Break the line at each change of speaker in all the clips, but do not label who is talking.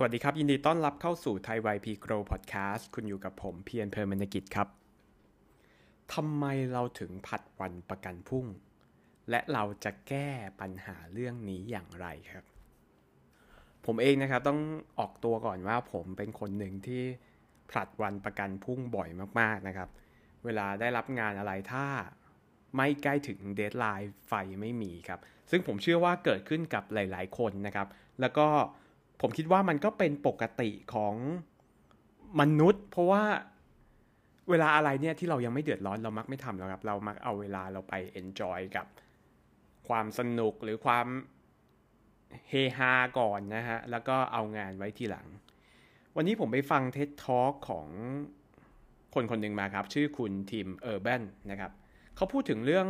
สวัสดีครับ ยินดีต้อนรับเข้าสู่ Thai YP Grow Podcast คุณอยู่กับผมเพียรเพอร์มนกิจครับทำไมเราถึงผัดวันประกันพรุ่ง และเราจะแก้ปัญหาเรื่องนี้อย่างไรครับ ผมเองนะครับต้องออกตัวก่อนว่าผมเป็นคนหนึ่งที่ผลัดวันประกันพรุ่งบ่อยมากๆนะครับ เวลาได้รับงานอะไรถ้าไม่ใกล้ถึง deadline ไฟไม่มีครับ ซึ่งผมเชื่อว่าเกิดขึ้นกับหลาย ๆ คนนะครับ แล้วก็ ผมคิดว่ามันก็เป็นปกติของมนุษย์ เพราะว่าเวลาอะไรเนี่ยที่เรายังไม่เดือดร้อนเรามักไม่ทำแล้วครับ เรามักเอาเวลาเราไป enjoy กับความสนุกหรือความเฮฮาก่อนนะฮะ แล้วก็เอางานไว้ทีหลัง วันนี้ผมไปฟังเท็ตทอ l k ของคนคนหนึ่งมาครับ ชื่อคุณ Tim Urbanนะครับเขาพูดถึงเรื่อง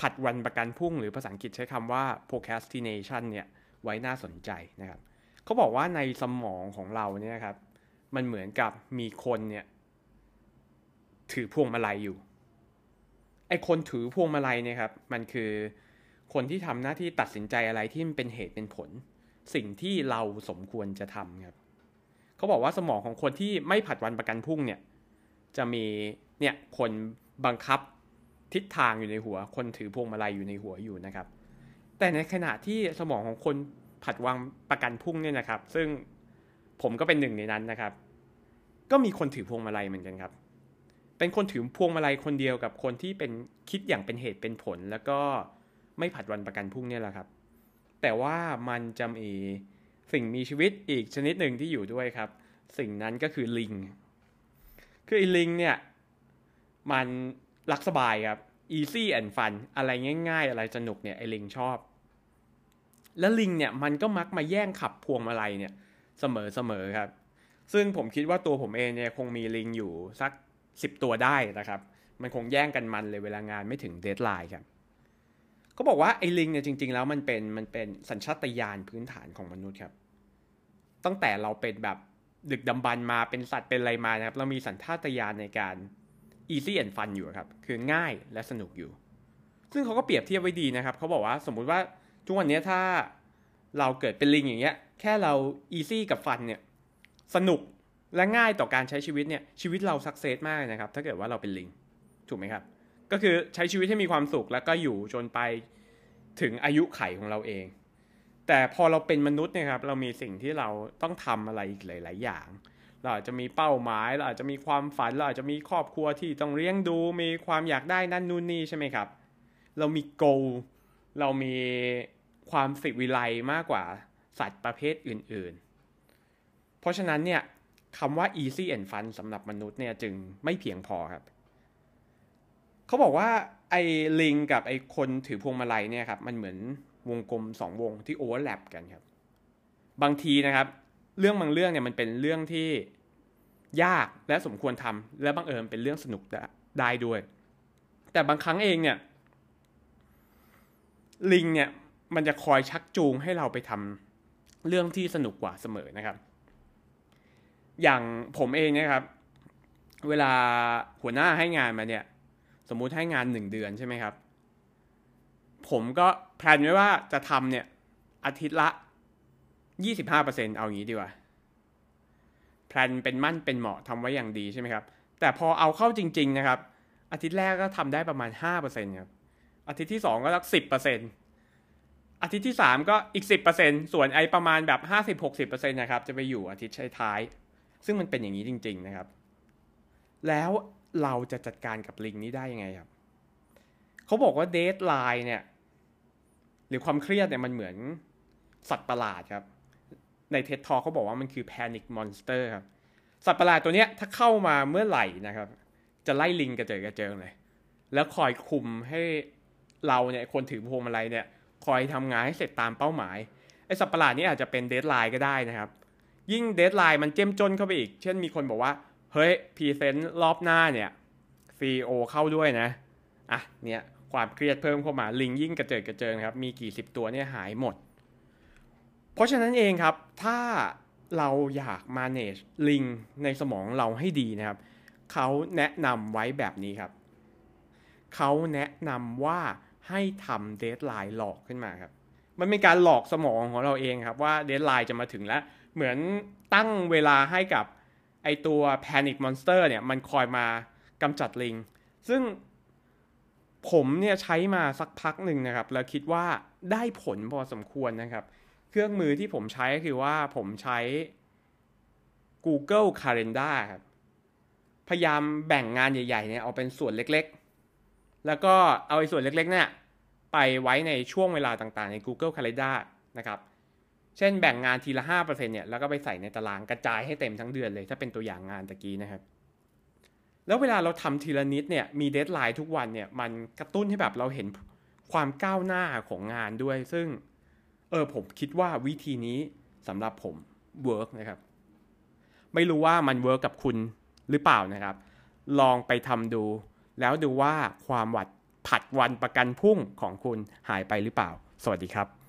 ผัดวันประกันพรุ่งหรือภาษาอังกฤษใช้คำว่า procrastination เนี่ย ไว้น่าสนใจนะครับ เขาบอกว่าในสมองของเราเนี่ยครับ มันเหมือนกับมีคนเนี่ย ถือพวงมาลัยอยู่ ไอคนถือพวงมาลัยเนี่ยครับ มันคือคนที่ทำหน้าที่ตัดสินใจอะไรที่มันเป็นเหตุเป็นผล สิ่งที่เราสมควรจะทำครับเขาบอกว่าสมองของคนที่ไม่ผัดวันประกันพรุ่งเนี่ย จะมีเนี่ยคนบังคับทิศทางอยู่ในหัว คนถือพวงมาลัยอยู่ในหัวอยู่นะครับ แต่ในขณะที่สมองของคน ผัดวางประกันพุ่งเนี่ยนะครับ ซึ่งผมก็เป็นหนึ่งในนั้นนะครับ ก็มีคนถือพวงมาลัยเหมือนกันครับ เป็นคนถือพวงมาลัยคนเดียวกับคนที่เป็นคิดอย่างเป็นเหตุเป็นผล แล้วก็ไม่ผัดวันประกันพุ่งเนี่ยแหละครับ แต่ว่ามันจะมีสิ่งมีชีวิตอีกชนิดหนึ่งที่อยู่ด้วยครับ สิ่งนั้นก็คือลิง คือไอ้ลิงเนี่ยมันรักสบายครับ easy and fun อะไรง่าย ๆ อะไรสนุกเนี่ยไอ้ลิงชอบ แล้วลิงเนี่ยมันก็มักมาแย่งขับพวงมาลัยเนี่ยเสมอเสมอครับ ซึ่งผมคิดว่าตัวผมเองเนี่ยคงมีลิงอยู่สักสิบตัวได้นะครับ มันคงแย่งกันมันเลยเวลางานไม่ถึง deadline ครับเขาบอกว่าไอ้ลิงเนี่ยจริง ๆ แล้วมันเป็นมันเป็นสัญชาตญาณพื้นฐานของมนุษย์ครับ ตั้งแต่เราเป็นแบบดึกดำบรรพ์มาเป็นสัตว์เป็นอะไรมานะครับ เรามีสัญชาตญาณในการ easy and fun อยู่ครับ คือง่ายและสนุกอยู่ ซึ่งเขาก็เปรียบเทียบไว้ดีนะครับเขาบอกว่าสมมุติว่า ทุกวันนี้ถ้าเราเกิดเป็นลิงอย่างเงี้ย แค่เรา easy กับ fun เนี่ย สนุกและง่ายต่อการใช้ชีวิตเนี่ย ชีวิตเรา success มากนะครับ ถ้าเกิดว่าเราเป็นลิง ถูกไหมครับ ก็คือใช้ชีวิตให้มีความสุขแล้วก็อยู่จนไปถึงอายุไขของเราเอง แต่พอเราเป็นมนุษย์เนี่ยครับ เรามีสิ่งที่เราต้องทำอะไรอีกหลาย ๆ อย่าง เราอาจจะมีเป้าหมาย เราอาจจะมีความฝัน เราอาจจะมีครอบครัวที่ต้องเลี้ยงดู มีความอยากได้นั่นนู่นนี่ใช่ไหมครับ เรามี goal เรามีความสิวิไลมากกว่าสัตว์ประเภทอื่น ๆ เพราะฉะนั้นเนี่ยคำว่า easy and fun สำหรับมนุษย์เนี่ยจึงไม่เพียงพอครับ เขาบอกว่าไอ้ลิงกับไอ้คนถือพวงมาลัยเนี่ยครับมันเหมือนวงกลมสองวงที่โอเวอร์แลปกันครับ บางทีนะครับ เรื่องบางเรื่องเนี่ยมันเป็นเรื่องที่ยากและสมควรทำและบังเอิญเป็นเรื่องสนุกได้ด้วย แต่บางครั้งเองเนี่ย ลิงเนี่ยมันจะคอยชักจูงให้เราไปทำเรื่องที่สนุกกว่าเสมอนะครับ อย่างผมเองนะครับ เวลาหัวหน้าให้งานมาเนี่ย สมมุติให้งานหนึ่งเดือนใช่ไหมครับ ผมก็แพลนไว้ว่าจะทำเนี่ยอาทิตย์ละยี่สิบห้าเปอร์เซ็นเอางี้ดีกว่าแพลนเป็นมั่นเป็นเหมาะทำไว้อย่างดีใช่ไหมครับ แต่พอเอาเข้าจริง ๆ นะครับ อาทิตย์แรกก็ทำได้ประมาณห้าเปอร์เซ็นครับ อาทิตย์ที่สองก็สักสิบเปอร์เซ็นต์อาทิตย์ที่3ก็อีก10%ส่วนไอ้ประมาณแบบ50-60%นะครับ จะไปอยู่อาทิตย์ท้ายซึ่งมันเป็นอย่างนี้จริง ๆนะครับ แล้วเราจะจัดการกับลิงนี้ได้ยังไงครับเขาบอกว่า deadline เนี่ย หรือความเครียดเนี่ยมันเหมือนสัตว์ประหลาดครับ ในเท็ดทอเขาบอกว่ามันคือ Panic Monster ครับสัตว์ประหลาดตัวเนี้ยถ้าเข้ามาเมื่อไหร่นะครับ จะไล่ลิงกระเจิงกระเจิงเลย แล้วคอยคุมให้ เราเนี่ยคนถือพวงมาลัยเนี่ยคอยทำงานให้เสร็จตามเป้าหมายไอ้สัตว์ประหลาดนี้อาจจะเป็น deadline ก็ได้นะครับ ยิ่ง deadline มันเข้มข้นเข้าไปอีก เช่นมีคนบอกว่า เฮ้ย present รอบหน้าเนี่ย CEO เข้าด้วยนะอะเนี่ยความเครียดเพิ่มเข้ามาลิงยิ่งกระเจิดกระเจิงครับมีกี่สิบตัวเนี่ยหายหมด เพราะฉะนั้นเองครับถ้าเราอยาก manage ลิงในสมองเราให้ดีนะครับ เขาแนะนำไว้แบบนี้ครับ เขาแนะนำว่า ให้ทำ deadline หลอกขึ้นมาครับ มันเป็นการหลอกสมองของเราเองครับว่า deadline จะมาถึงแล้ว เหมือนตั้งเวลาให้กับไอ้ตัว Panic Monster เนี่ยมันคอยมากำจัดลิง ซึ่งผมเนี่ยใช้มาสักพักหนึ่งนะครับ แล้วคิดว่าได้ผลพอสมควรนะครับ เครื่องมือที่ผมใช้ก็คือว่าผมใช้ Google Calendar ครับ พยายามแบ่งงานใหญ่ๆเนี่ยเอาเป็นส่วนเล็กๆ แล้วก็เอาไอ้ส่วนเล็กๆเนี่ย ไปไว้ในช่วงเวลาต่างๆ ใน Google Calendar นะครับ เช่นแบ่งงานทีละ 5%เนี่ย แล้วก็ไปใส่ในตารางกระจายให้เต็มทั้งเดือนเลย ถ้าเป็นตัวอย่างงานตะกี้นะครับ แล้วเวลาเราทำทีละนิดเนี่ย มีเดทไลน์ทุกวันเนี่ย มันกระตุ้นให้แบบเราเห็นความก้าวหน้าของงานด้วย ซึ่ง เออผมคิดว่าวิธีนี้สำหรับผม work นะครับ ไม่รู้ว่ามัน work กับคุณหรือเปล่านะครับ ลองไปทำดู แล้วดูว่าความหวัด ผัดวันประกันพรุ่งของคุณหายไปหรือเปล่า สวัสดีครับ